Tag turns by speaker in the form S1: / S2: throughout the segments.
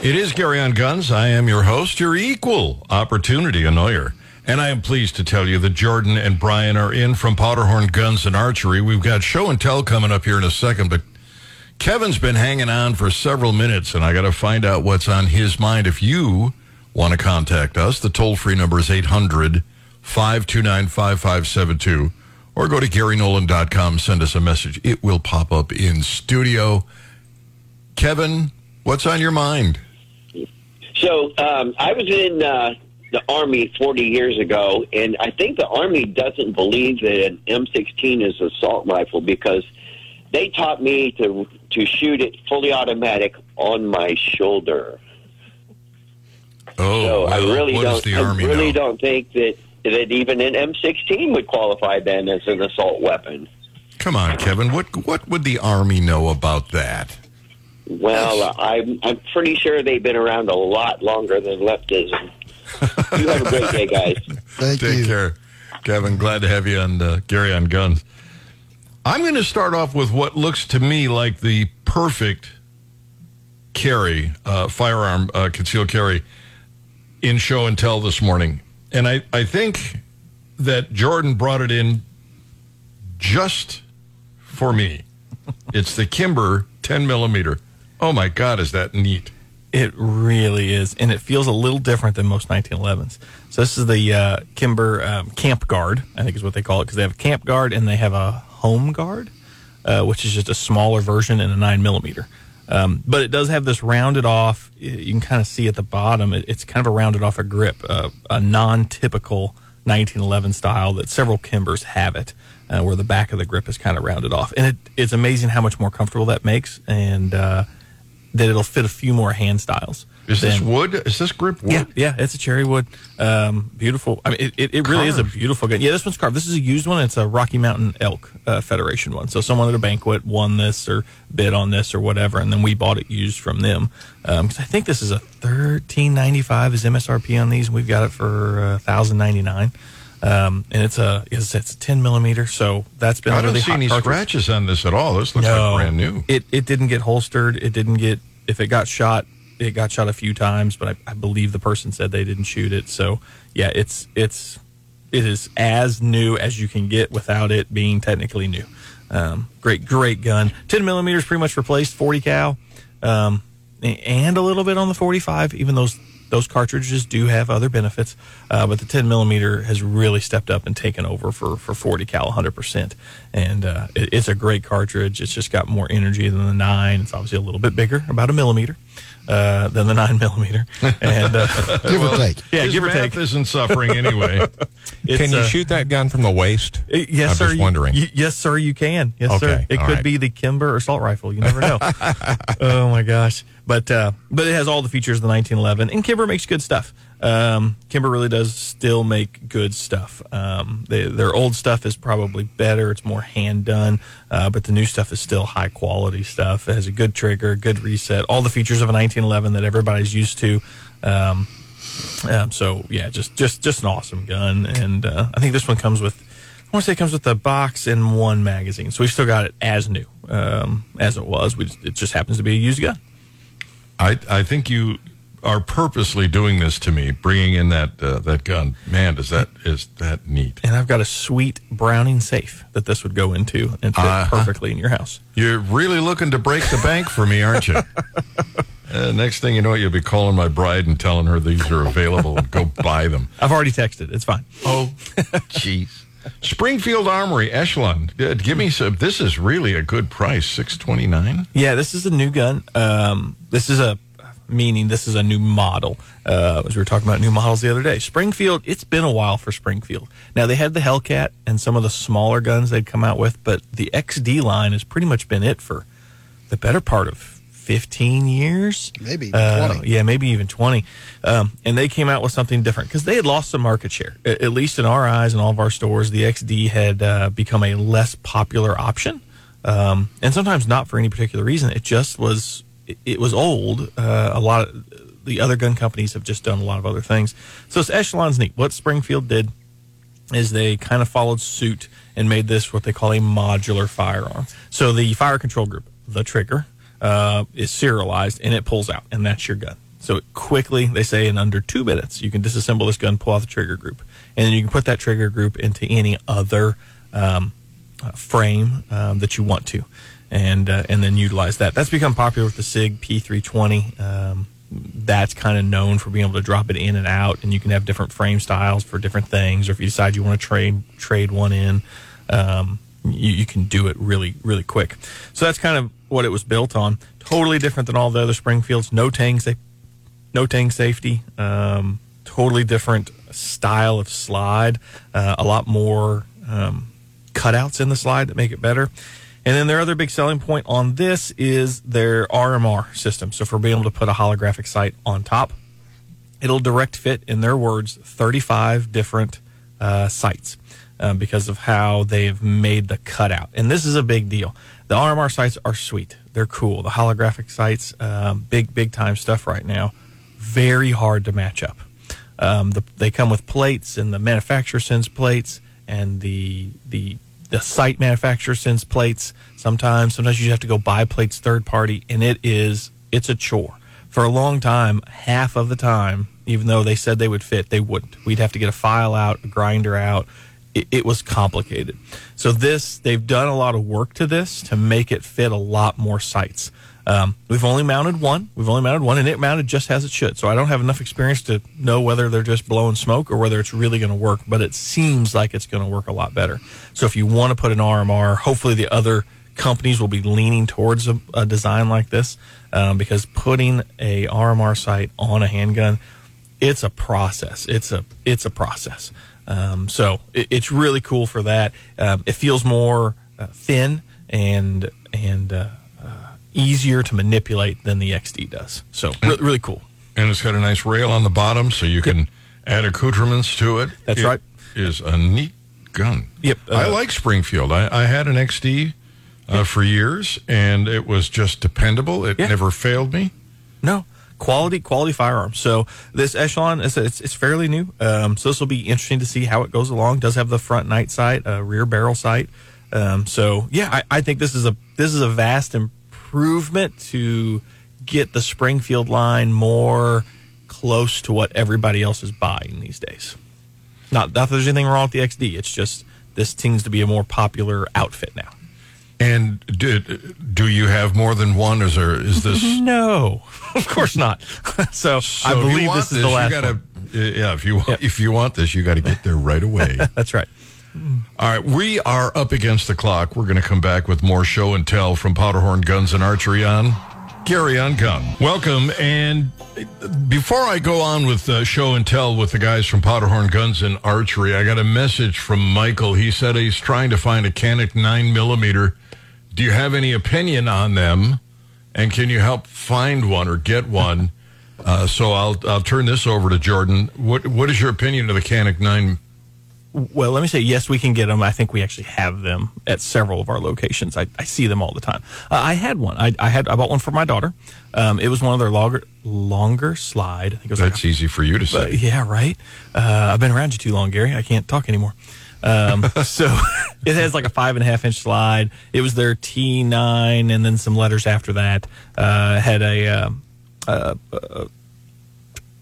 S1: It is Gary on Guns. I am your host, your equal opportunity annoyer. And I am pleased to tell you that Jordan and Brian are in from Powderhorn Guns and Archery. We've got show and tell coming up here in a second, but Kevin's been hanging on for several minutes, and I got to find out what's on his mind. If you want to contact us, the toll free number is 800 529 5572, or go to GaryNolan.com, send us a message. It will pop up in studio. Kevin, what's on your mind?
S2: So um, I was in uh, the Army 40 years ago, and I think the Army doesn't believe that an M16 is an assault rifle because they taught me to to shoot it fully automatic on my shoulder.
S1: Oh,
S2: So I really don't.
S1: the Army
S2: I really
S1: know?
S2: don't think that that even an M16 would qualify then as an assault weapon.
S1: Come on, Kevin. What what would the Army know about that?
S2: Well, I'm I'm pretty sure they've been around a lot longer than leftism. you have a great day, guys.
S3: Thank you.
S1: Take
S3: you.
S1: care, Kevin. Glad to have you on uh, Gary on Guns. I'm going to start off with what looks to me like the perfect carry, uh, firearm, uh, concealed carry in show and tell this morning. And I, I think that Jordan brought it in just for me. it's the Kimber 10 millimeter. Oh my God, is that neat?
S4: It really is, and it feels a little different than most 1911s. So this is the uh, Kimber um, Camp Guard, I think is what they call it, because they have a Camp Guard and they have a Home Guard, uh, which is just a smaller version and a nine millimeter. Um, but it does have this rounded off. You can kind of see at the bottom. It, it's kind of a rounded off a grip, uh, a non-typical 1911 style that several Kimbers have it, uh, where the back of the grip is kind of rounded off, and it, it's amazing how much more comfortable that makes, and uh, that it'll fit a few more hand styles.
S1: Is this wood? Is this grip wood?
S4: yeah, yeah, it's a cherry wood. Um, beautiful. I mean, it, it, it really is a beautiful gun. Yeah, this one's carved. This is a used one. It's a Rocky Mountain Elk uh, Federation one. So someone at a banquet won this or bid on this or whatever, and then we bought it used from them. Because I think this is a thirteen ninety five is MSRP on these, and we've got it for uh, thousand ninety nine. Um, and it's a it's, it's a ten millimeter. So that's been
S1: I
S4: a
S1: don't
S4: really
S1: see any
S4: cartridge.
S1: scratches on this at all. This looks like brand new.
S4: It it didn't get holstered. It didn't get if it got shot. It got shot a few times, but I, I believe the person said they didn't shoot it. So yeah, it's it's it is as new as you can get without it being technically new. Um, great great gun. Ten millimeters pretty much replaced forty cal, um, and a little bit on the forty five. Even those those cartridges do have other benefits, uh, but the 10 millimeter has really stepped up and taken over for, for 40 cal 100%. And uh, it, it's a great cartridge. It's just got more energy than the 9. It's obviously a little bit bigger, about a millimeter uh, than the 9 millimeter. And uh,
S3: Give or take.
S4: yeah,
S1: His
S4: give or
S1: math
S4: take.
S1: isn't suffering anyway.
S5: Can you
S4: uh,
S5: shoot that gun from the waist?
S4: Uh, Yes,
S5: I'm
S4: sir.
S5: just
S4: you-
S5: wondering.
S4: you- yes, sir. You can. Yes, sir. It could
S5: right.
S4: be the Kimber assault rifle. You never know. oh my gosh! But uh, but it has all the features of the 1911, and Kimber makes good stuff. Um, Kimber really does still make good stuff. Um, they, their old stuff is probably better. It's more hand done, uh, but the new stuff is still high quality stuff. It has a good trigger, good reset, all the features of a 1911 that everybody's used to. Um, so yeah, just just just an awesome gun, and uh, I think this one comes with. I want to say it comes with a box and one magazine, so we still got it as new um, as it was. We it just happens to be a used gun.
S1: I I think you are purposely doing this to me, bringing in that uh, that gun. Man, does that is that neat?
S4: And I've got a sweet Browning safe that this would go into and fit
S1: Uh-huh.
S4: perfectly in your house.
S1: You're really looking to break the bank for me, aren't you? Uh, next thing you know, you'll be calling my bride and telling her these are available. Go buy them.
S4: I've already texted. It's fine.
S1: Oh, jeez. Springfield Armory Echelon. Uh, Give me some. This is really a good price. Six twenty nine.
S4: Yeah, this is a new gun. Um, this is a meaning this is a new model. Uh, as we were talking about new models the other day, Springfield. It's been a while for Springfield. Now they had the Hellcat and some of the smaller guns they'd come out with, but the XD line has pretty much been it for the better part of. 15 years?
S3: Maybe
S4: Uh,
S3: 20.
S4: yeah maybe even 20 um, and they came out with something different because they had lost some market share at, least in our eyes and all of our stores. The xd had uh, become a less popular option um, and sometimes not for any particular reason. It just was it, it was old. Uh, a lot of the other gun companies have just done a lot of other things. So this echelon's neat. What springfield did is they kind of followed suit and made this what they call a modular firearm. So the fire control group, the trigger, uh, is serialized and it pulls out, and that's your gun. So quickly, they say in under two minutes, you can disassemble this gun, pull out the trigger group, and then you can put that trigger group into any other um, uh, frame um, that you want to, and uh, and then utilize that. That's become popular with the Sig P320. Um, that's kind of known for being able to drop it in and out, and you can have different frame styles for different things. Or if you decide you want to trade trade one in, um, you, you can do it really really quick. So that's kind of what it was built on. Totally different than all the other Springfields. No tangs, no tang safety. Um, totally different style of slide. Uh, a lot more um, cutouts in the slide that make it better. And then their other big selling point on this is their RMR system. So for being able to put a holographic sight on top, it'll direct fit, in their words, 35 different uh, sights uh, because of how they've made the cutout. And this is a big deal. The RMR sights are sweet. They're cool. The holographic sights, um, big, big time stuff right now. Very hard to match up. Um, the, they come with plates, and the manufacturer sends plates, and the the the site manufacturer sends plates sometimes sometimes you have to go buy plates third party and it is it's a chore for a long time half of the time even though they said they would fit they wouldn't we'd have to get a file out a grinder out it, it was complicated so this they've done a lot of work to this to make it fit a lot more sites um, we've only mounted one. We've only mounted one, and it mounted just as it should. So I don't have enough experience to know whether they're just blowing smoke or whether it's really going to work. But it seems like it's going to work a lot better. So if you want to put an RMR, hopefully the other companies will be leaning towards a, a design like this um, because putting a RMR sight on a handgun, it's a process. It's a it's a process. Um, so it, it's really cool for that. Um, it feels more uh, thin and and uh, easier to manipulate than the XD does. So re- really cool.
S1: And it's got a nice rail on the bottom, so you can yep. add accoutrements to it.
S4: That's
S1: it
S4: right.
S1: Is a neat gun.
S4: Yep.
S1: Uh, I like Springfield. I, I had an XD uh, for years, and it was just dependable. It yeah. never failed me.
S4: No quality quality firearms. So this Echelon is it's, it's fairly new. Um, so this will be interesting to see how it goes along. Does have the front night sight, uh, rear barrel sight. Um, so yeah, I, I, think this is a this is a vast improvement to get the Springfield line more close to what everybody else is buying these days. Not, not that there's anything wrong with the XD. It's just this seems to be a more popular outfit now.
S1: And do, do you have more than one? Is there is this?
S4: no, of course not. so, so, I believe this is this, the last. Gotta, one.
S1: Yeah, if you want, yep. if you want this, you got to get there right away.
S4: That's right.
S1: All right, we are up against the clock. We're going to come back with more show and tell from Powderhorn Guns and Archery on Gary on Gun. Welcome. And before I go on with uh, show and tell with the guys from Powderhorn Guns and Archery, I got a message from Michael. He said he's trying to find a Canik 9 millimeter. Do you have any opinion on them? And can you help find one or get one? Uh, so I'll I'll turn this over to Jordan. What what is your opinion of the Canik 9
S4: well, let me say yes, we can get them. I think we actually have them at several of our locations. I, I see them all the time. Uh, I had one. I, I, had I bought one for my daughter. Um, it was one of their longer longer slide. I think it was.
S1: That's
S4: like,
S1: easy for you to say.
S4: yeah, right. Uh, I've been around you too long, Gary. I can't talk anymore. Um, so it has like a five and a half inch slide. It was their T nine, and then some letters after that. Uh, had a, um,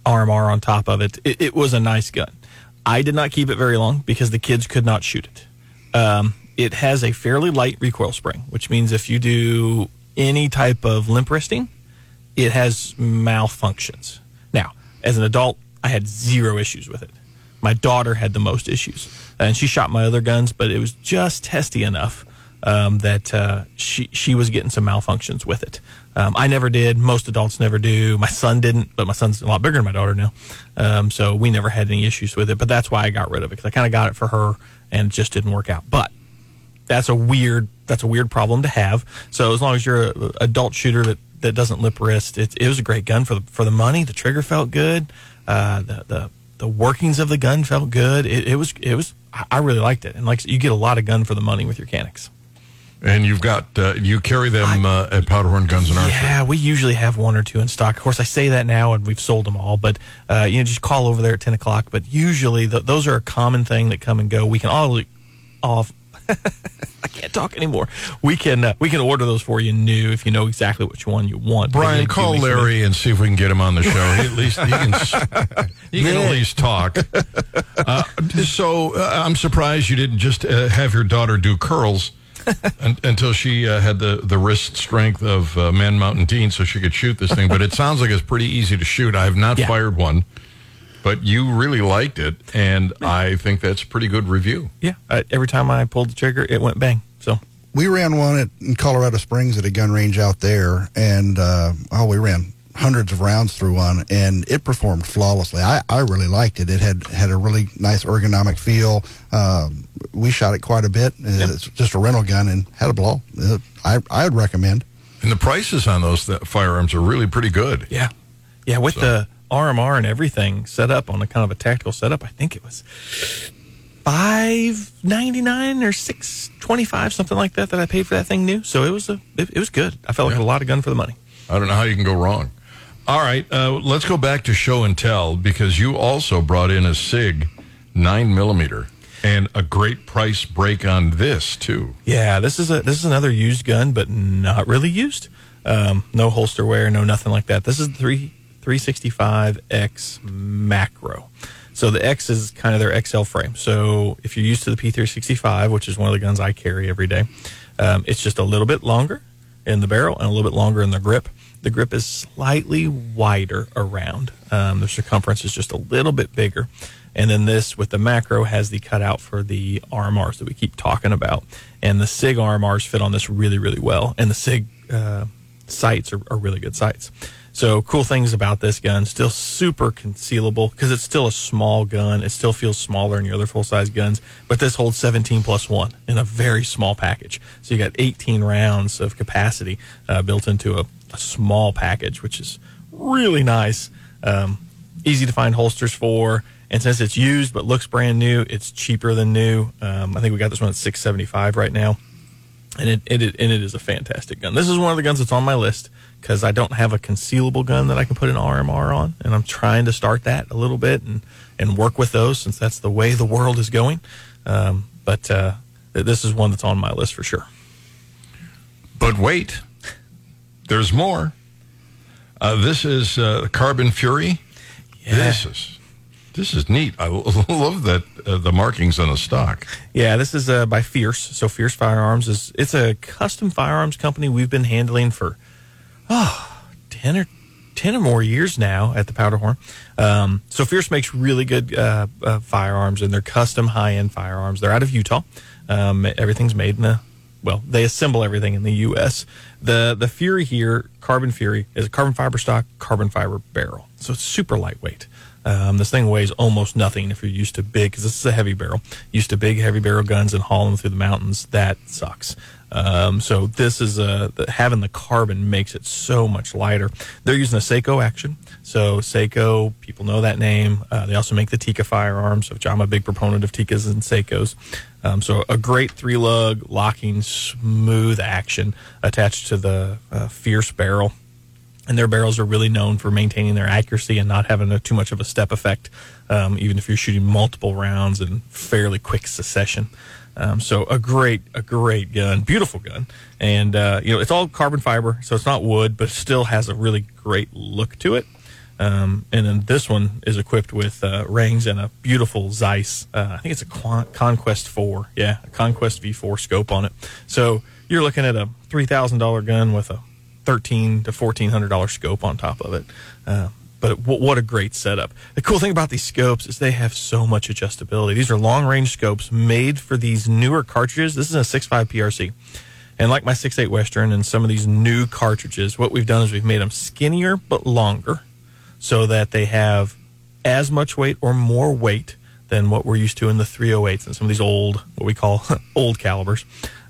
S4: RMR on top of it. it. It was a nice gun. I did not keep it very long because the kids could not shoot it. Um, it has a fairly light recoil spring, which means if you do any type of limp wristing, it has malfunctions. Now, as an adult, I had zero issues with it. My daughter had the most issues, and she shot my other guns, but it was just testy enough um, that uh, she she was getting some malfunctions with it. Um, I never did. Most adults never do. My son didn't, but my son's a lot bigger than my daughter now, um, so we never had any issues with it. But that's why I got rid of it because I kind of got it for her and it just didn't work out. But that's a weird that's a weird problem to have. So as long as you're an adult shooter that, that doesn't lip wrist, it, it was a great gun for the for the money. The trigger felt good. Uh, the the the workings of the gun felt good. It, it was it was I really liked it, and like you get a lot of gun for the money with your Caniks.
S1: And you've got uh, you carry them uh, at Powderhorn Guns and Archery.
S4: Yeah, we usually have one or two in stock. Of course, I say that now, and we've sold them all. But uh, you know, just call over there at ten o'clock. But usually, the, those are a common thing that come and go. We can all off. I can't talk anymore. We can uh, we can order those for you new if you know exactly which one you want.
S1: Brian, call
S4: give me some-
S1: Larry and see if we can get him on the show. He at least he can he can at least talk. Uh, so uh, I'm surprised you didn't just uh, have your daughter do curls un- until she uh, had the the wrist strength of uh, Man Mountain Dean, so she could shoot this thing. But it sounds like it's pretty easy to shoot. I have not
S4: Yeah.
S1: fired one, but you really liked it, and I think that's a pretty good review.
S4: Yeah, uh, every time I pulled the trigger, it went bang. So
S3: we ran one at, in Colorado Springs at a gun range out there, and uh, oh, we ran hundreds of rounds through one, and it performed flawlessly. I, I really liked it. It had had a really nice ergonomic feel. Uh, we shot it quite a bit. Uh, It's just a rental gun and had a ball. Uh, I I would recommend.
S1: And the prices on those th- firearms are really pretty good.
S4: yeah, yeah, with
S1: So-
S4: the RMR and everything set up on a kind of a tactical setup, I think it was five ninety nine or six twenty five, something like that, that I paid for that thing new. So it was a it, it was good. I felt like
S1: Yeah.
S4: a lot of gun for the money.
S1: I don't know how you can go wrong. All right, uh, let's go back to show and tell because you also brought in a Sig nine millimeter and a great price break on this too.
S4: Yeah, this is a this is another used gun, but not really used. Um, no holster wear, no nothing like that. This is the three three sixty five X macro. So the X is kind of their XL frame. So if you're used to the P three sixty five, which is one of the guns I carry every day, um, it's just a little bit longer in the barrel and a little bit longer in the grip. The grip is slightly wider around. Um, the circumference is just a little bit bigger. And then this with the macro has the cutout for the RMRs that we keep talking about. And the SIG RMRs fit on this really, really well. And the SIG uh, sights are, are really good sights. So cool things about this gun, still super concealable because it's still a small gun. It still feels smaller than your other full size guns, but this holds 17 plus one in a very small package. So you got 18 rounds of capacity uh, built into a, a small package, which is really nice. Um, easy to find holsters for. And since it's used but looks brand new, it's cheaper than new. Um, I think we got this one at 675 right now and it, it, and it is a fantastic gun. This is one of the guns that's on my list because I don't have a concealable gun that I can put an RMR on, and I'm trying to start that a little bit and and work with those since that's the way the world is going. Um, but uh, this is one that's on my list for sure.
S1: But wait, there's more. Uh, this is uh, Carbon Fury. This is this is neat. I love that uh, the markings on the stock.
S4: Yeah, this is uh, by Fierce. So Fierce Firearms is it's a custom firearms company we've been handling for oh, 10 or 10 or more years now at the Powderhorn. Um, so Fierce makes really good uh, uh, firearms and they're custom high-end firearms. They're out of Utah. Um, everything's made in the well, they assemble everything in the U.S. The the Fury here, Carbon Fury, is a carbon fiber stock, carbon fiber barrel. So it's super lightweight. Um, this thing weighs almost nothing if you're used to big, because this is a heavy barrel. Used to big, heavy barrel guns and hauling through the mountains, that sucks. Um, so this is a, the, having the carbon makes it so much lighter. They're using a Sako action. So Sako, people know that name. Uh, they also make the Tikka firearms, which I'm a big proponent of Tikkas and Sakos. Um, so a great three lug locking smooth action attached to the uh, fierce barrel and their barrels are really known for maintaining their accuracy and not having a, too much of a step effect, um, even if you're shooting multiple rounds in fairly quick succession. Um, so a great, a great gun, beautiful gun, and uh, you know it's all carbon fiber, so it's not wood, but it still has a really great look to it. Um, and then this one is equipped with uh, rings and a beautiful Zeiss. Uh, I think it's a Quan- Conquest 4. Yeah, a Conquest V4 scope on it. So you're looking at a $3,000 gun with a thirteen to fourteen hundred dollar scope on top of it. But what a great setup! The cool thing about these scopes is they have so much adjustability. These are long range scopes made for these newer cartridges. This is a 6.5 PRC, and like my 6.8 Western and some of these new cartridges, what we've done is we've made them skinnier but longer, so that they have as much weight or more weight than what we're used to in the 308s and some of these old, what we call old calibers.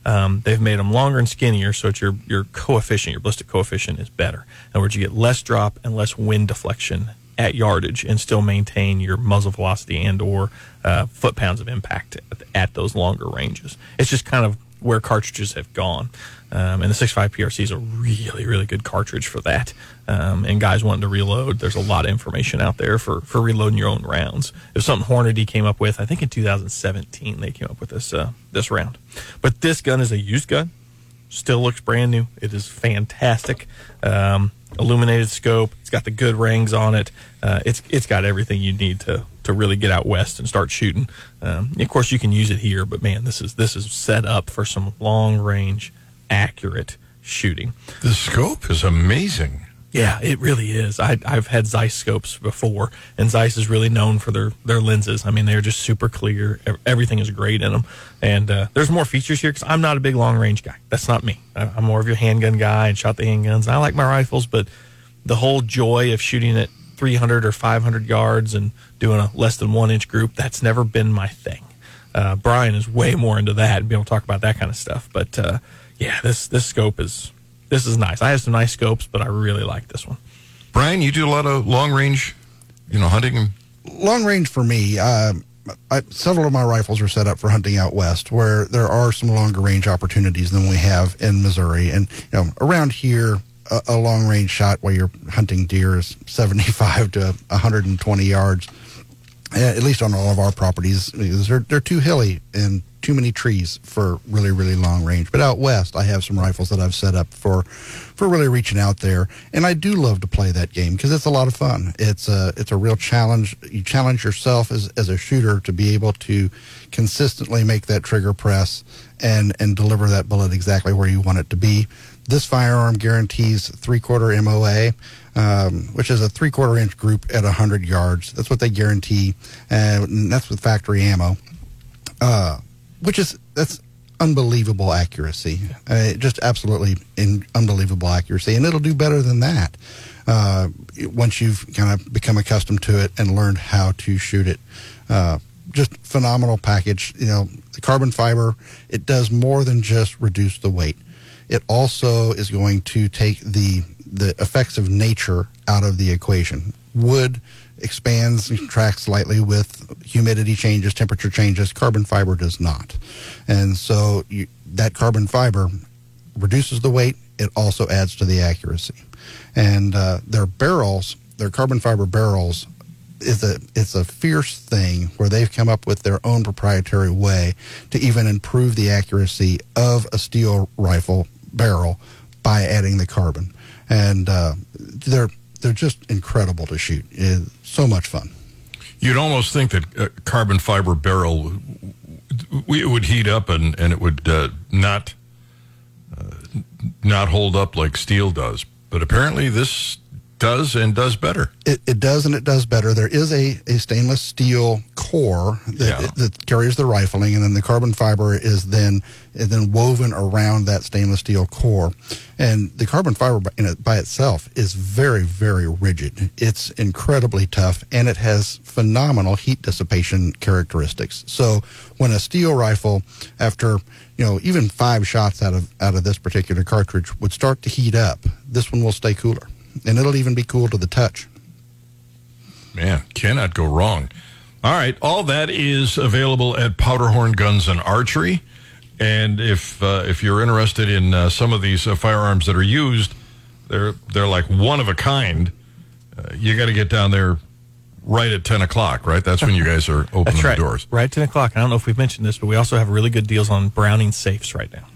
S4: Um, they've made them longer and skinnier, so your your coefficient, your ballistic coefficient, is better. In other words, you get less drop and less wind deflection at yardage, and still maintain your muzzle velocity and or uh, foot pounds of impact at, at those longer ranges. It's just kind of where cartridges have gone. Um, and the 6.5 PRC is a really, really good cartridge for that. Um, and guys wanting to reload, there's a lot of information out there for, for reloading your own rounds. It was something Hornady came up with. I think in 2017 they came up with this uh, this round. But this gun is a used gun. Still looks brand new. It is fantastic. Um, illuminated scope. It's got the good rings on it. Uh, it's it's got everything you need to to really get out west and start shooting. Um, of course, you can use it here, but man, this is this is set up for some long range, accurate shooting.
S1: The scope is amazing.
S4: Yeah, it really is. I, I've had Zeiss scopes before, and Zeiss is really known for their, their lenses. I mean, they're just super clear. Everything is great in them. And uh, there's more features here because I'm not a big long range guy. That's not me. I- I'm more of your handgun guy and shot the handguns. I like my rifles, but the whole joy of shooting at 300 or 500 yards and doing a less than one inch group, that's never been my thing. Uh, Brian is way more into that and be able to talk about that kind of stuff. But uh, yeah, this this scope is this is nice. I have some nice scopes, but I really like this one.
S1: Brian, you do a lot of long range, you know, hunting.
S3: long range for me, uh, I, several of my rifles are set up for hunting out west, where there are some longer range opportunities than we have in Missouri. And you know, around here, a, a long range shot where you're hunting deer is 75 to 120 yards. uh, At least on all of our properties, they're they're too hilly and too many trees for really really long range. But out west, I have some rifles that I've set up for for really reaching out there, and I do love to play that game because it's a lot of fun. It's a it's a real challenge. You challenge yourself as as a shooter to be able to consistently make that trigger press and and deliver that bullet exactly where you want it to be. This firearm guarantees three quarter MOA, um, which is a three quarter inch group at 100 yards. That's what they guarantee, and that's with factory ammo, uh, which is that's unbelievable accuracy. Uh, just absolutely in, unbelievable accuracy, and it'll do better than that uh, once you've kind of become accustomed to it and learned how to shoot it. Uh, just phenomenal package. You know, the carbon fiber it does more than just reduce the weight. It also is going to take the the effects of nature out of the equation. Wood expands and contracts slightly with humidity changes, temperature changes. Carbon fiber does not, and so you, that carbon fiber reduces the weight. It also adds to the accuracy, and uh, their barrels, their carbon fiber barrels, is a it's a fierce thing where they've come up with their own proprietary way to even improve the accuracy of a steel rifle barrel by adding the carbon, and uh, they're they're just incredible to shoot. It's so much fun.
S1: You'd almost think that a carbon fiber barrel we, it would heat up and, and it would uh, not uh, not hold up like steel does. But apparently this does and does better.
S3: It, it does and it does better. There is a, a stainless steel core that,
S1: Yeah.
S3: that carries the rifling, and then the carbon fiber is then is then woven around that stainless steel core. And the carbon fiber by, in it, by itself is very very rigid. It's incredibly tough, and it has phenomenal heat dissipation characteristics. So when a steel rifle, after you know even five shots out of out of this particular cartridge, would start to heat up, this one will stay cooler, and it'll even be cool to the touch.
S1: Man, cannot go wrong. All right, all that is available at Powderhorn Guns and Archery. And if uh, if you're interested in uh, some of these uh, firearms that are used, they're they're like one of a kind. Uh, you got to get down there right at ten o'clock, right? That's when you guys are opening
S4: That's right.
S1: the doors.
S4: Right, 10 o'clock. I don't know if we've mentioned this, but we also have really good deals on Browning safes right now.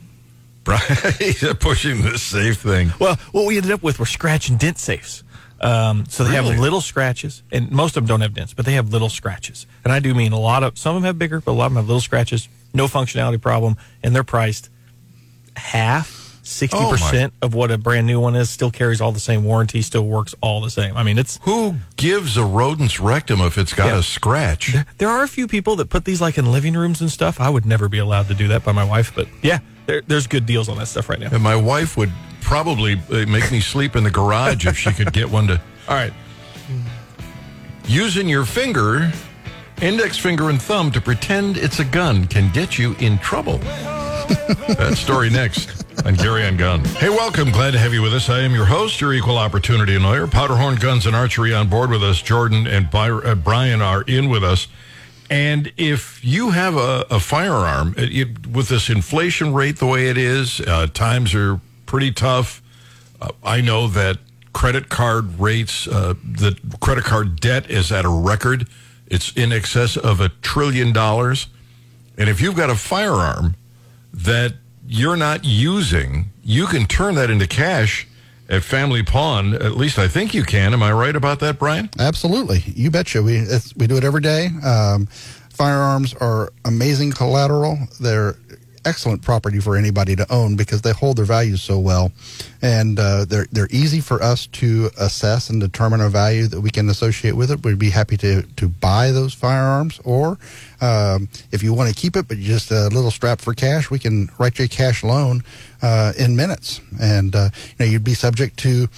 S1: Right, pushing this safe thing.
S4: Well, what we ended up with were scratch and dent safes. Um, so they
S1: Really?
S4: have little scratches, and most of them don't have dents, but they have little scratches. And I do mean a lot of some of them have bigger, but a lot of them have little scratches, no functionality problem, and they're priced half, sixty
S1: Oh,
S4: percent of what a brand new one is. Still carries all the same warranty, still works all the same. I mean, it's
S1: Who gives a rodent's rectum if it's got
S4: Yeah.
S1: a scratch?
S4: there are a few people that put these like in living rooms and stuff. I would never be allowed to do that by my wife, but yeah, there, there's good deals on that stuff right now.
S1: And my wife would probably uh, make me sleep in the garage if she could get one to.
S4: All right.
S1: Using your finger, index finger and thumb to pretend it's a gun can get you in trouble. that story next on Gary on Gun. Hey, welcome. Glad to have you with us. I am your host, your equal opportunity lawyer. Powderhorn Guns and Archery on board with us. Jordan and By- uh, Brian are in with us. And if you have a, a firearm it, it- with this inflation rate the way it is, uh, times are pretty tough. Uh, I know that credit card rates, uh, the credit card debt is at a record. It's in excess of a trillion dollars. And if you've got a firearm that you're not using, you can turn that into cash at Family Pawn. At least I think you can. Am I right about that, Brian?
S3: Absolutely, you betcha. We we do it every day. Um, firearms are amazing collateral. They're excellent property for anybody to own because they hold their value so well, and uh, they're they're easy for us to assess and determine a value that we can associate with it. We'd be happy to to buy those firearms, or um, if you want to keep it but just a little strap for cash, we can write you a cash loan uh, in minutes, and uh, you know you'd be subject to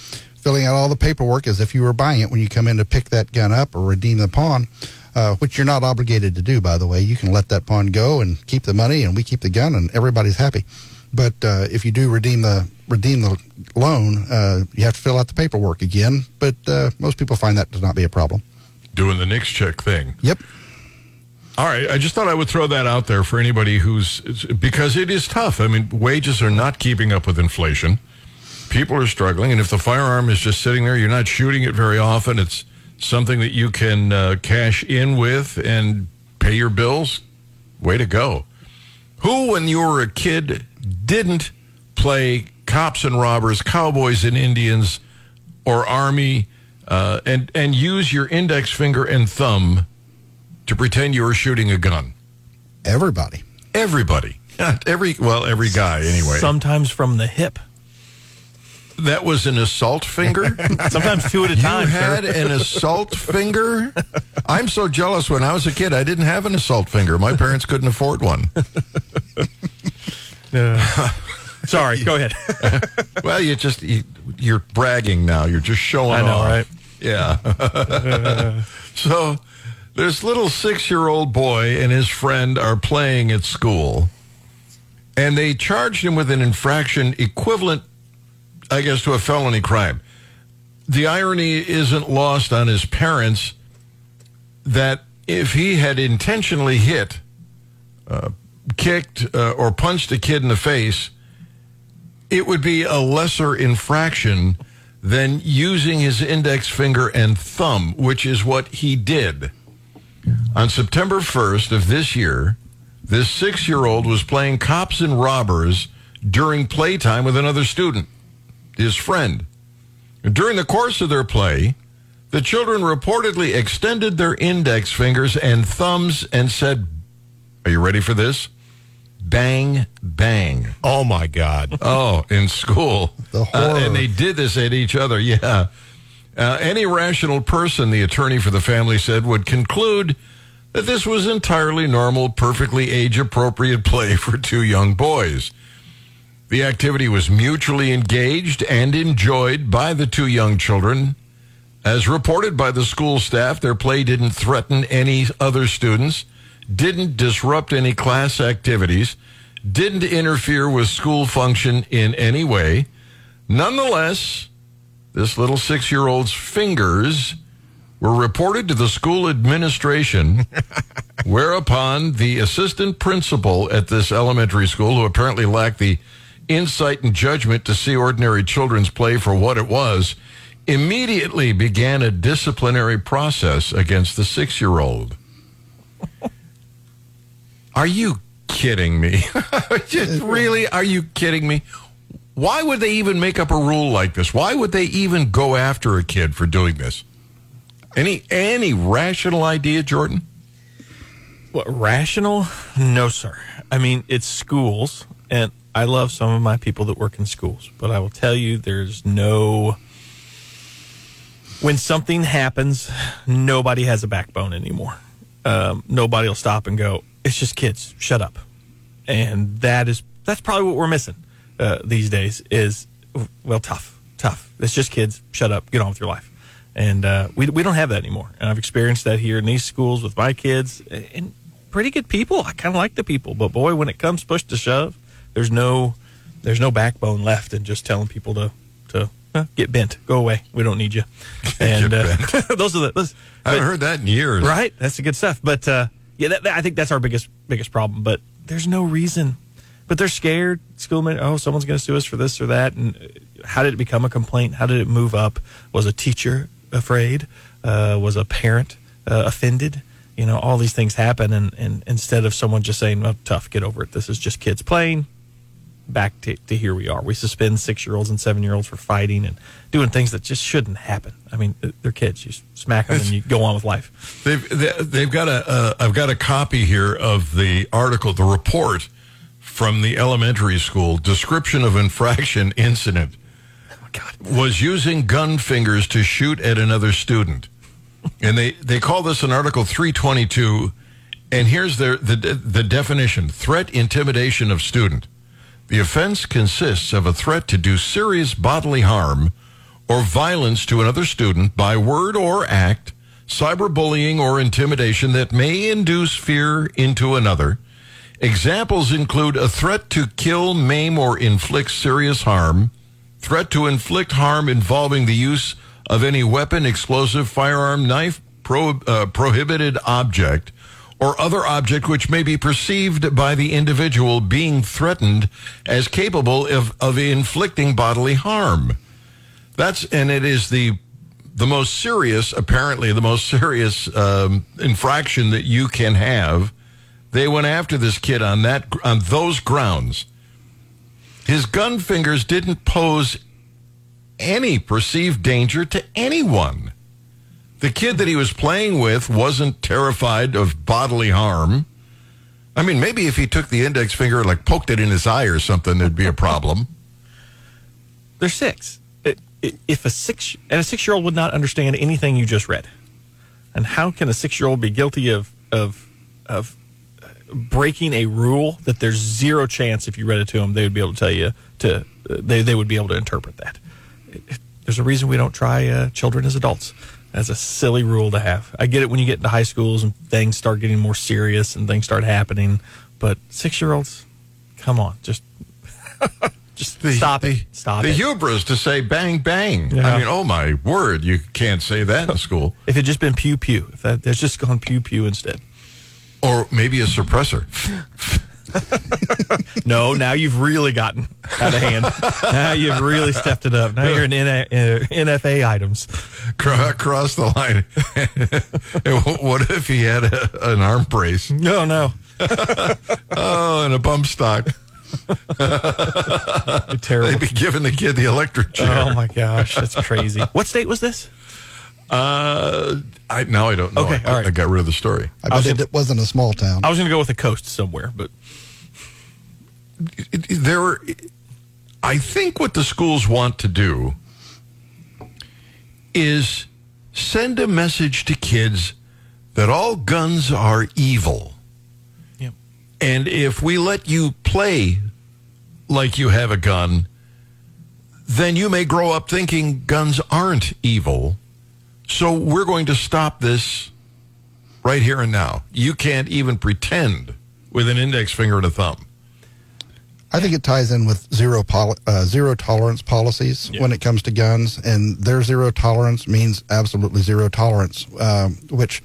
S3: filling out all the paperwork as if you were buying it when you come in to pick that gun up or redeem the pawn, uh, which you're not obligated to do, by the way. You can let that pawn go and keep the money, and we keep the gun, and everybody's happy. But uh, if you do redeem the redeem the loan, uh, you have to fill out the paperwork again. But uh, most people find that to not be a problem.
S1: Doing the NICS check thing.
S3: Yep.
S1: All right, I just thought I would throw that out there for anybody who's because it is tough. I mean, wages are not keeping up with inflation. People are struggling, and if the firearm is just sitting there, you're not shooting it very often. It's something that you can uh, cash in with and pay your bills. Way to go! Who, when you were a kid, didn't play cops and robbers, cowboys and Indians, or army, uh, and and use your index finger and thumb to pretend you were shooting a gun?
S3: Everybody.
S1: Everybody. Every well, every guy anyway.
S4: Sometimes from the hip.
S1: That was an assault finger.
S4: Sometimes two at a time.
S1: you had
S4: sir.
S1: an assault finger. I'm so jealous. When I was a kid, I didn't have an assault finger. My parents couldn't afford one.
S4: Uh, sorry, go ahead.
S1: Well, you just you, you're bragging now. You're just showing
S4: I know,
S1: off.
S4: right?
S1: Yeah. so this little six-year-old boy and his friend are playing at school, and they charged him with an infraction equivalent, I guess, to a felony crime. The irony isn't lost on his parents that if he had intentionally hit, uh, kicked, uh, or punched a kid in the face, it would be a lesser infraction than using his index finger and thumb, which is what he did. On September 1st of this year, this six year old was playing cops and robbers during playtime with another student, his friend. During the course of their play, the children reportedly extended their index fingers and thumbs and said, Are you ready for this? Bang, bang.
S5: Oh my God.
S1: Oh, in school.
S3: The
S1: Uh, and they did this at each other, yeah. Uh, any rational person, the attorney for the family said, would conclude that this was entirely normal, perfectly age appropriate play for two young boys. The activity was mutually engaged and enjoyed by the two young children. As reported by the school staff, their play didn't threaten any other students, didn't disrupt any class activities, didn't interfere with school function in any way. Nonetheless, this little six year old's fingers were reported to the school administration, whereupon the assistant principal at this elementary school, who apparently lacked the insight and judgment to see ordinary children's play for what it was, immediately began a disciplinary process against the six year old. Are you kidding me? Just really? Are you kidding me? Why would they even make up a rule like this? Why would they even go after a kid for doing this? Any any rational idea, Jordan?
S4: What, rational? No, sir. I mean, it's schools, and I love some of my people that work in schools, but I will tell you, there's no. When something happens, nobody has a backbone anymore. Um, nobody will stop and go, "It's just kids. Shut up." And that is that's probably what we're missing uh, these days. Is well, tough, tough. It's just kids. Shut up. Get on with your life. And uh, we we don't have that anymore. And I've experienced that here in these schools with my kids. And pretty good people. I kind of like the people, but boy, when it comes push to shove, there's no there's no backbone left in just telling people to to uh, get bent, go away. We don't need you. And uh, those are the those,
S1: I haven't
S4: but-
S1: heard that in years.
S4: Right, that's the good stuff. But uh, Yeah, that, that- I think that's our biggest biggest problem. But there's no reason. But they're scared. School, man, oh, someone's going to sue us for this or that. And uh, how did it become a complaint? How did it move up? Was a teacher afraid? Uh, was a parent uh, offended? You know, all these things happen, and, and instead of someone just saying, "Well, tough, get over it. This is just kids playing," back to, to here we are. We suspend six year olds and seven year olds for fighting and doing things that just shouldn't happen. I mean, they're kids. You smack them and you go on with life.
S1: They've they- they've got a uh, I've got a copy here of the article, the report from the elementary school description of infraction incident
S4: Oh my God.
S1: was using gun fingers to shoot at another student, and they they call this an Article three twenty two, and here's their the the definition: threat, intimidation of student. The offense consists of a threat to do serious bodily harm or violence to another student by word or act, cyberbullying or intimidation that may induce fear into another. Examples include a threat to kill, maim, or inflict serious harm, threat to inflict harm involving the use of any weapon, explosive, firearm, knife, pro, uh, prohibited object, or other object which may be perceived by the individual being threatened as capable of, of inflicting bodily harm. That's and it is the the most serious, apparently the most serious um, infraction that you can have. They went after this kid on that on those grounds. His gun fingers didn't pose any perceived danger to anyone. The kid that he was playing with wasn't terrified of bodily harm. I mean, maybe if he took the index finger and like poked it in his eye or something, there'd be a problem.
S4: They're six. If a six and a six year old would not understand anything you just read, and how can a six year old be guilty of of of breaking a rule that there's zero chance if you read it to them they would be able to tell you to they they would be able to interpret that. There's a reason we don't try uh, children as adults. That's a silly rule to have. I get it when you get into high schools and things start getting more serious and things start happening, but six year olds, come on, just just stop it. Stop
S1: the
S4: it.
S1: hubris to say bang bang.
S4: Yeah.
S1: I mean, oh my word, you can't say that in school.
S4: If it just been pew pew, if that there's just gone pew pew instead.
S1: Or maybe a suppressor.
S4: No, now you've really gotten out of hand. now you've really stepped it up. Now you're in uh, NFA items.
S1: Cro- Across the line. What if he had a, an arm brace?
S4: No, no,
S1: Oh, and a bump stock.
S4: you're
S1: They'd be giving the kid the electric chair.
S4: Oh my gosh, that's crazy. What state was this?
S1: Uh, I now I don't know.
S4: Okay,
S1: I,
S4: all right.
S1: I got rid of the story.
S3: I
S4: was
S3: bet it wasn't a small town.
S4: I was going to go with the coast somewhere, but
S1: It- it- there, I think what the schools want to do is send a message to kids that all guns are evil.
S4: yeah,
S1: And if we let you play like you have a gun, then you may grow up thinking guns aren't evil. So we're going to stop this right here and now. You can't even pretend with an index finger and a thumb.
S3: I think it ties in with zero poli- uh, zero tolerance policies when it comes to guns, and their zero tolerance means absolutely zero tolerance, um, which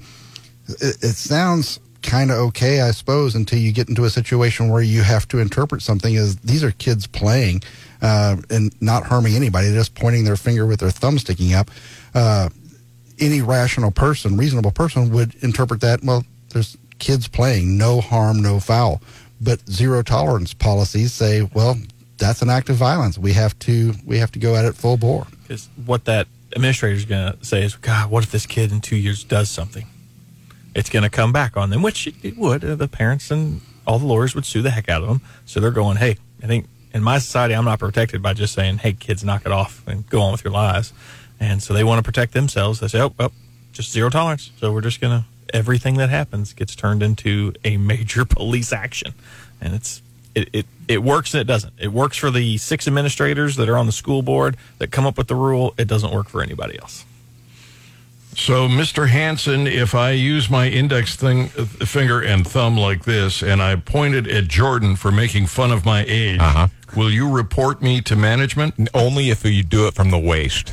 S3: it, it sounds kind of okay, I suppose, until you get into a situation where you have to interpret something as these are kids playing uh, and not harming anybody, just pointing their finger with their thumb sticking up. Uh, any rational person, reasonable person would interpret that, well, there's kids playing, no harm, no foul. But zero tolerance policies say, well, that's an act of violence. We have to we have to go at it full bore.
S4: because what that administrator is going to say is, God, what if this kid in two years does something? It's going to come back on them, which it- would. Uh, The parents and all the lawyers would sue the heck out of them. So they're going, hey, I think in my society, I'm not protected by just saying, hey, kids, knock it off and go on with your lives. And so they want to protect themselves. They say, oh, well, just zero tolerance. So we're just going to, everything that happens gets turned into a major police action. And it's, it, it, it works and it doesn't. It works for the six administrators that are on the school board that come up with the rule. It doesn't work for anybody else.
S1: So, Mr. Hanson, if I use my index thing, finger and thumb like this, and I pointed at Jordan for making fun of my age,
S5: Uh-huh.
S1: will you report me to management?
S5: Only if you do it from the waist.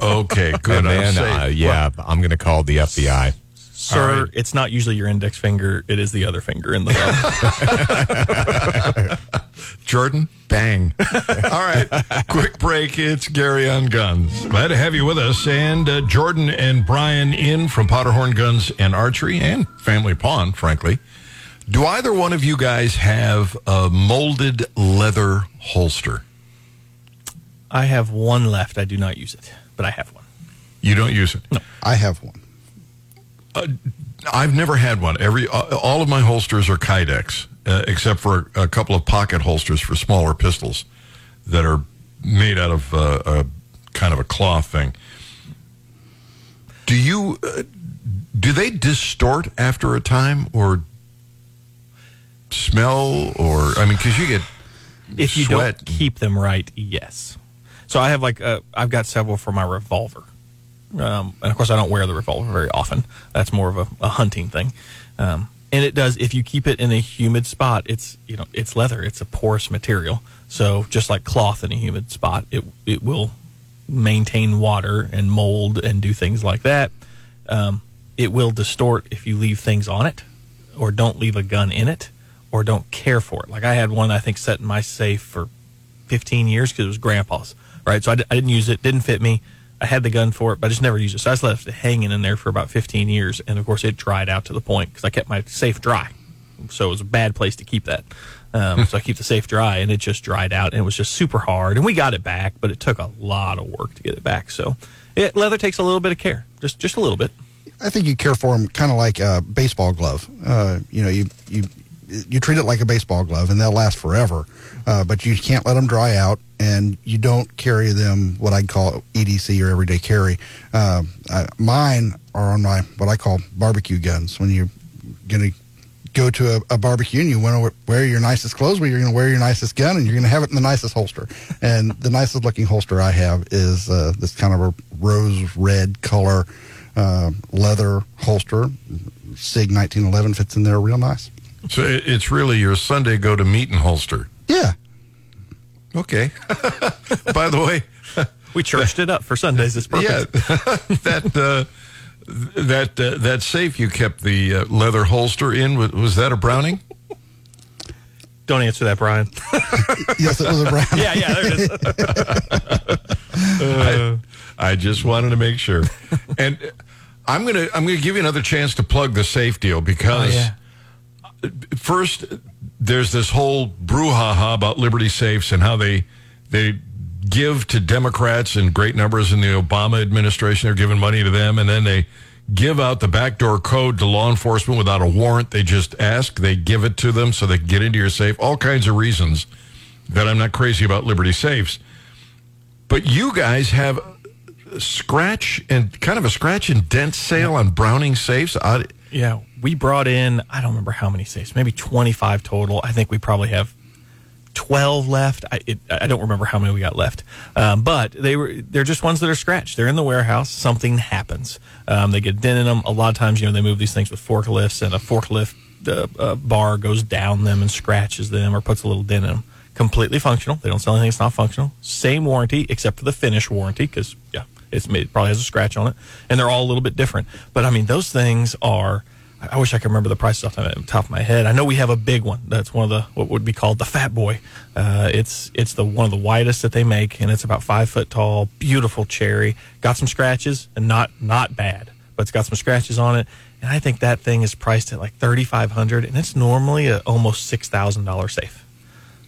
S1: Okay, good.
S5: and then,
S1: safe.
S5: uh, yeah, I'm going to call the FBI.
S4: Sir,
S1: All right.
S4: it's not usually your index finger. It is the other finger in the thumb.
S1: Jordan, bang. All right, quick break. It's Gary on Guns. Glad to have you with us. And uh, Jordan and Brian in from Powderhorn Guns and Archery and Family Pawn, frankly. Do either one of you guys have a molded leather holster?
S4: I have one left. I do not use it, but I have one.
S1: You don't use it? No.
S3: I have one.
S1: I've never had one. Every uh, all of my holsters are Kydex, uh, except for a, couple of pocket holsters for smaller pistols that are made out of uh, a kind of a cloth thing. Do you uh, do they distort after a time or smell or I mean because you get
S4: If you
S1: Sweat.
S4: don't keep them right, yes. So I have like uh, I've got several for my revolver, um, and of course I don't wear the revolver very often. That's more of a, a hunting thing. Um, and it does if you keep it in a humid spot. It's you know it's leather. It's a porous material. So just like cloth in a humid spot, it it will maintain water and mold and do things like that. Um, it will distort if you leave things on it, or don't leave a gun in it, or don't care for it. Like I had one I think set in my safe for 15 years because it was grandpa's. Right, so I, di- I didn't use it, didn't fit me. I had the gun for it, but I just never used it. So I just left it hanging in there for about 15 years, and of course it dried out to the point because I kept my safe dry. So it was a bad place to keep that. Um, so I keep the safe dry, and it just dried out, and it was just super hard. And we got it back, but it took a lot of work to get it back. So it, leather takes a little bit of care, just just a little bit.
S3: I think you care for them kind of like a baseball glove. Uh, you know, you you you treat it like a baseball glove, and they'll last forever. Uh, but you can't let them dry out, and you don't carry them what I'd call EDC or everyday carry. Uh, uh, mine are on my what I call barbecue guns. When you're gonna go to a, a barbecue and you want to wear your nicest clothes, but you're going to wear your nicest gun, and you're going to have it in the nicest holster. And the nicest looking holster I have is uh, this kind of a rose red color uh, leather holster. Sig 1911 fits in there real nice.
S1: so it's really your Sunday go to meeting holster.
S3: Yeah.
S1: Okay. By the way,
S4: We churched it up for Sundays this purpose.
S1: Yeah, that uh, that uh, that safe you kept the uh, leather holster in was, was that a Browning?
S4: Don't answer that, Brian.
S3: Yes, it was a brown.
S4: yeah, yeah, there it is.
S1: I, I just wanted to make sure. And I'm gonna I'm gonna give you another chance to plug the safe deal because first there's this whole brouhaha about Liberty safes and how they they give to Democrats in great numbers in the Obama administration. They're giving money to them, and then they give out the backdoor code to law enforcement without a warrant. They just ask, they give it to them so they can get into your safe. All kinds of reasons that I'm not crazy about Liberty safes. But you guys have scratch and kind of a scratch and dent sale on Browning safes. I,
S4: Yeah, we brought in, I don't remember how many safes, maybe 25 total. I think we probably have 12 left. I, it, I don't remember how many we got left. Um, but they were, they're just ones that are scratched. They're in the warehouse. Something happens. Um, they get a dent in them. A lot of times, you know, they move these things with forklifts and a forklift uh, uh, bar goes down them and scratches them or puts a little dent in them. Completely functional. They don't sell anything that's not functional. Same warranty except for the finish warranty because, yeah, it's it probably has a scratch on it. And they're all a little bit different. But I mean, those things are. I wish I could remember the prices off the top of my head. I know we have a big one. That's one of the what would be called the Fat Boy. Uh, it's it's the one of the widest that they make, and it's about five foot tall. Beautiful cherry. Got some scratches, and not not bad, but it's got some scratches on it. And I think that thing is priced at like thirty five hundred, and it's normally a almost six thousand dollar safe.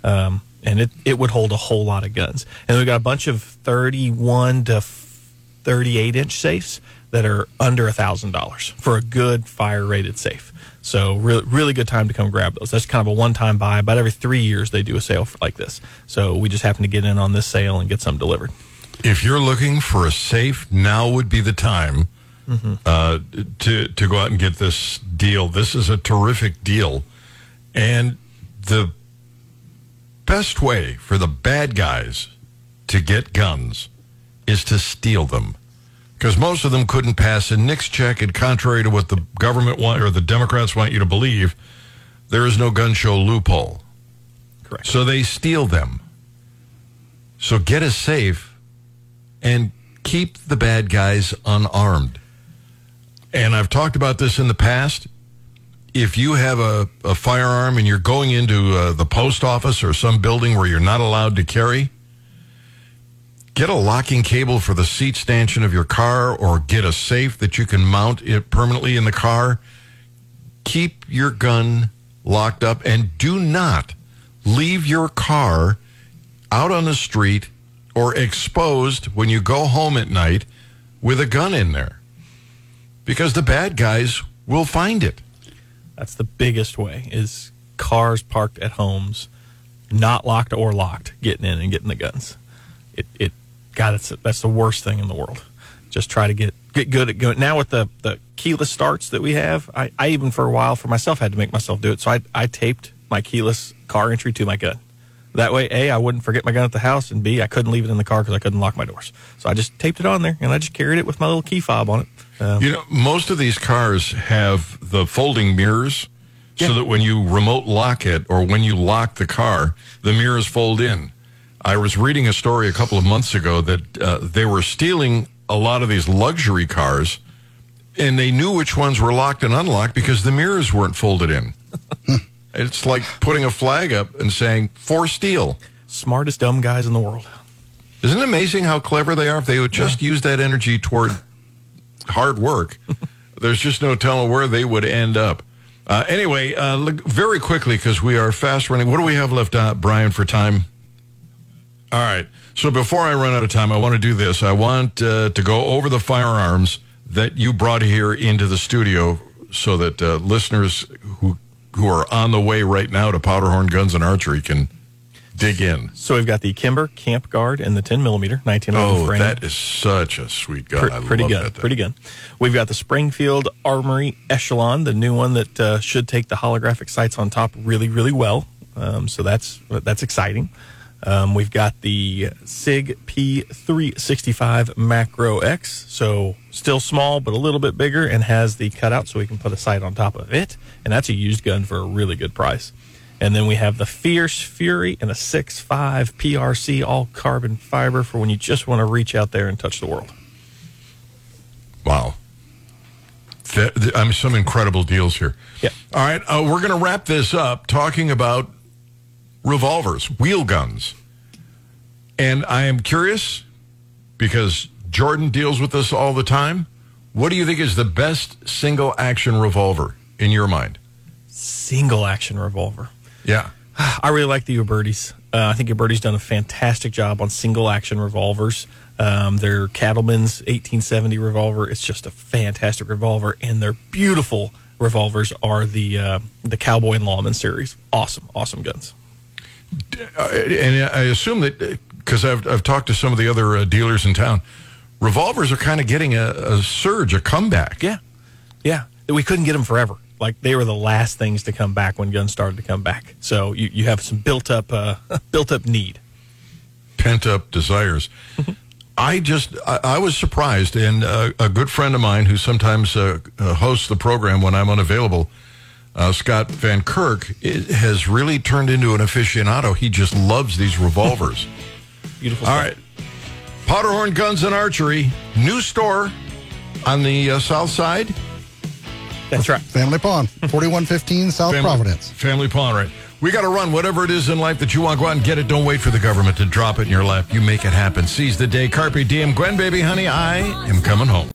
S4: Um, and it, it would hold a whole lot of guns. And we've got a bunch of 31 to 38 inch safes that are under a thousand dollars for a good fire rated safe. So really, really good time to come grab those. That's kind of a one time buy. About every three years they do a sale like this. So we just happen to get in on this sale and get some delivered.
S1: if you're looking for a safe, now would be the time uh, to to go out and get this deal. This is a terrific deal, and the best way for the bad guys to get guns is to steal them. Because most of them couldn't pass a NICS check, and contrary to what the government want or the Democrats want you to believe, there is no gun show loophole.
S4: Correct.
S1: So they steal them. So get a safe and keep the bad guys unarmed. and I've talked about this in the past. If you have a, a firearm and you're going into uh, the post office or some building where you're not allowed to carry, get a locking cable for the seat stanchion of your car or get a safe that you can mount it permanently in the car. Keep your gun locked up and do not leave your car out on the street or exposed when you go home at night with a gun in there because the bad guys will find it.
S4: That's the biggest way is cars parked at homes, not locked or locked, getting in and getting the guns. It, it, God, that's that's the worst thing in the world. Just try to get get good at going. Now with the the keyless starts that we have, I, I even for a while for myself had to make myself do it. So I I taped my keyless car entry to my gun. That way, A, I wouldn't forget my gun at the house, and B, I couldn't leave it in the car because I couldn't lock my doors. So I just taped it on there, and I just carried it with my little key fob on it. Um,
S1: You know, most of these cars have the folding mirrors so that when you remote lock it or when you lock the car, the mirrors fold in. I was reading a story a couple of months ago that uh, they were stealing a lot of these luxury cars and they knew which ones were locked and unlocked because the mirrors weren't folded in. it's like putting a flag up and saying, for steal.
S4: smartest dumb guys in the world.
S1: Isn't it amazing how clever they are? If they would just use that energy toward hard work, there's just no telling where they would end up. Uh, anyway, uh, look, very quickly, because we are fast running. What do we have left, uh, Brian, for time? All right. So before I run out of time, I want to do this. I want uh, to go over the firearms that you brought here into the studio so that uh, listeners who who are on the way right now to Powderhorn Guns and Archery can dig in.
S4: So we've got the Kimber Camp Guard and the 10 millimeter 1911
S1: Oh,
S4: frame.
S1: that is such a sweet gun.
S4: Pretty
S1: love
S4: good,
S1: that
S4: pretty good. We've got the Springfield Armory Echelon, the new one that uh, should take the holographic sights on top really, really well. Um, so that's that's exciting. Um, we've got the Sig P365 Macro X, so still small but a little bit bigger, and has the cutout so we can put a sight on top of it, and that's a used gun for a really good price. And then we have the Fierce Fury and a 6.5 PRC all carbon fiber for when you just want to reach out there and touch the world.
S1: Wow. I'm some incredible deals here.
S4: Yeah.
S1: All right. Uh, we're going to wrap this up talking about revolvers, wheel guns. And I am curious because Jordan deals with this all the time. What do you think is the best single action revolver in your mind?
S4: Single action revolver.
S1: Yeah.
S4: I really like the Ubertis. Uh, I think Uberti's done a fantastic job on single action revolvers. Um, their Cattleman's 1870 revolver. It's just a fantastic revolver, and their beautiful revolvers are the uh, the Cowboy and Lawman series. Awesome, awesome guns.
S1: And I assume that because I've, I've talked to some of the other uh, dealers in town, revolvers are kind of getting a, a surge, a comeback.
S4: Yeah, yeah. We couldn't get them forever. Like they were the last things to come back when guns started to come back. So you, you have some built up uh, built up need.
S1: pent up desires. I just, I, I was surprised, and uh, a good friend of mine who sometimes uh, hosts the program when I'm unavailable, uh, Scott Van Kirk, i has really turned into an aficionado. He just loves these revolvers.
S4: Beautiful.
S1: All
S4: stuff.
S1: right. Powderhorn Guns and Archery, new store on the uh, south side.
S4: that's right.
S3: Family Pawn, 4115 South
S1: Family-
S3: Providence.
S1: Family Pawn, right. We got to run whatever it is in life that you want. Go out and get it. Don't wait for the government to drop it in your lap. You make it happen. Seize the day. Carpe diem. Gwen, baby, honey, I am coming home.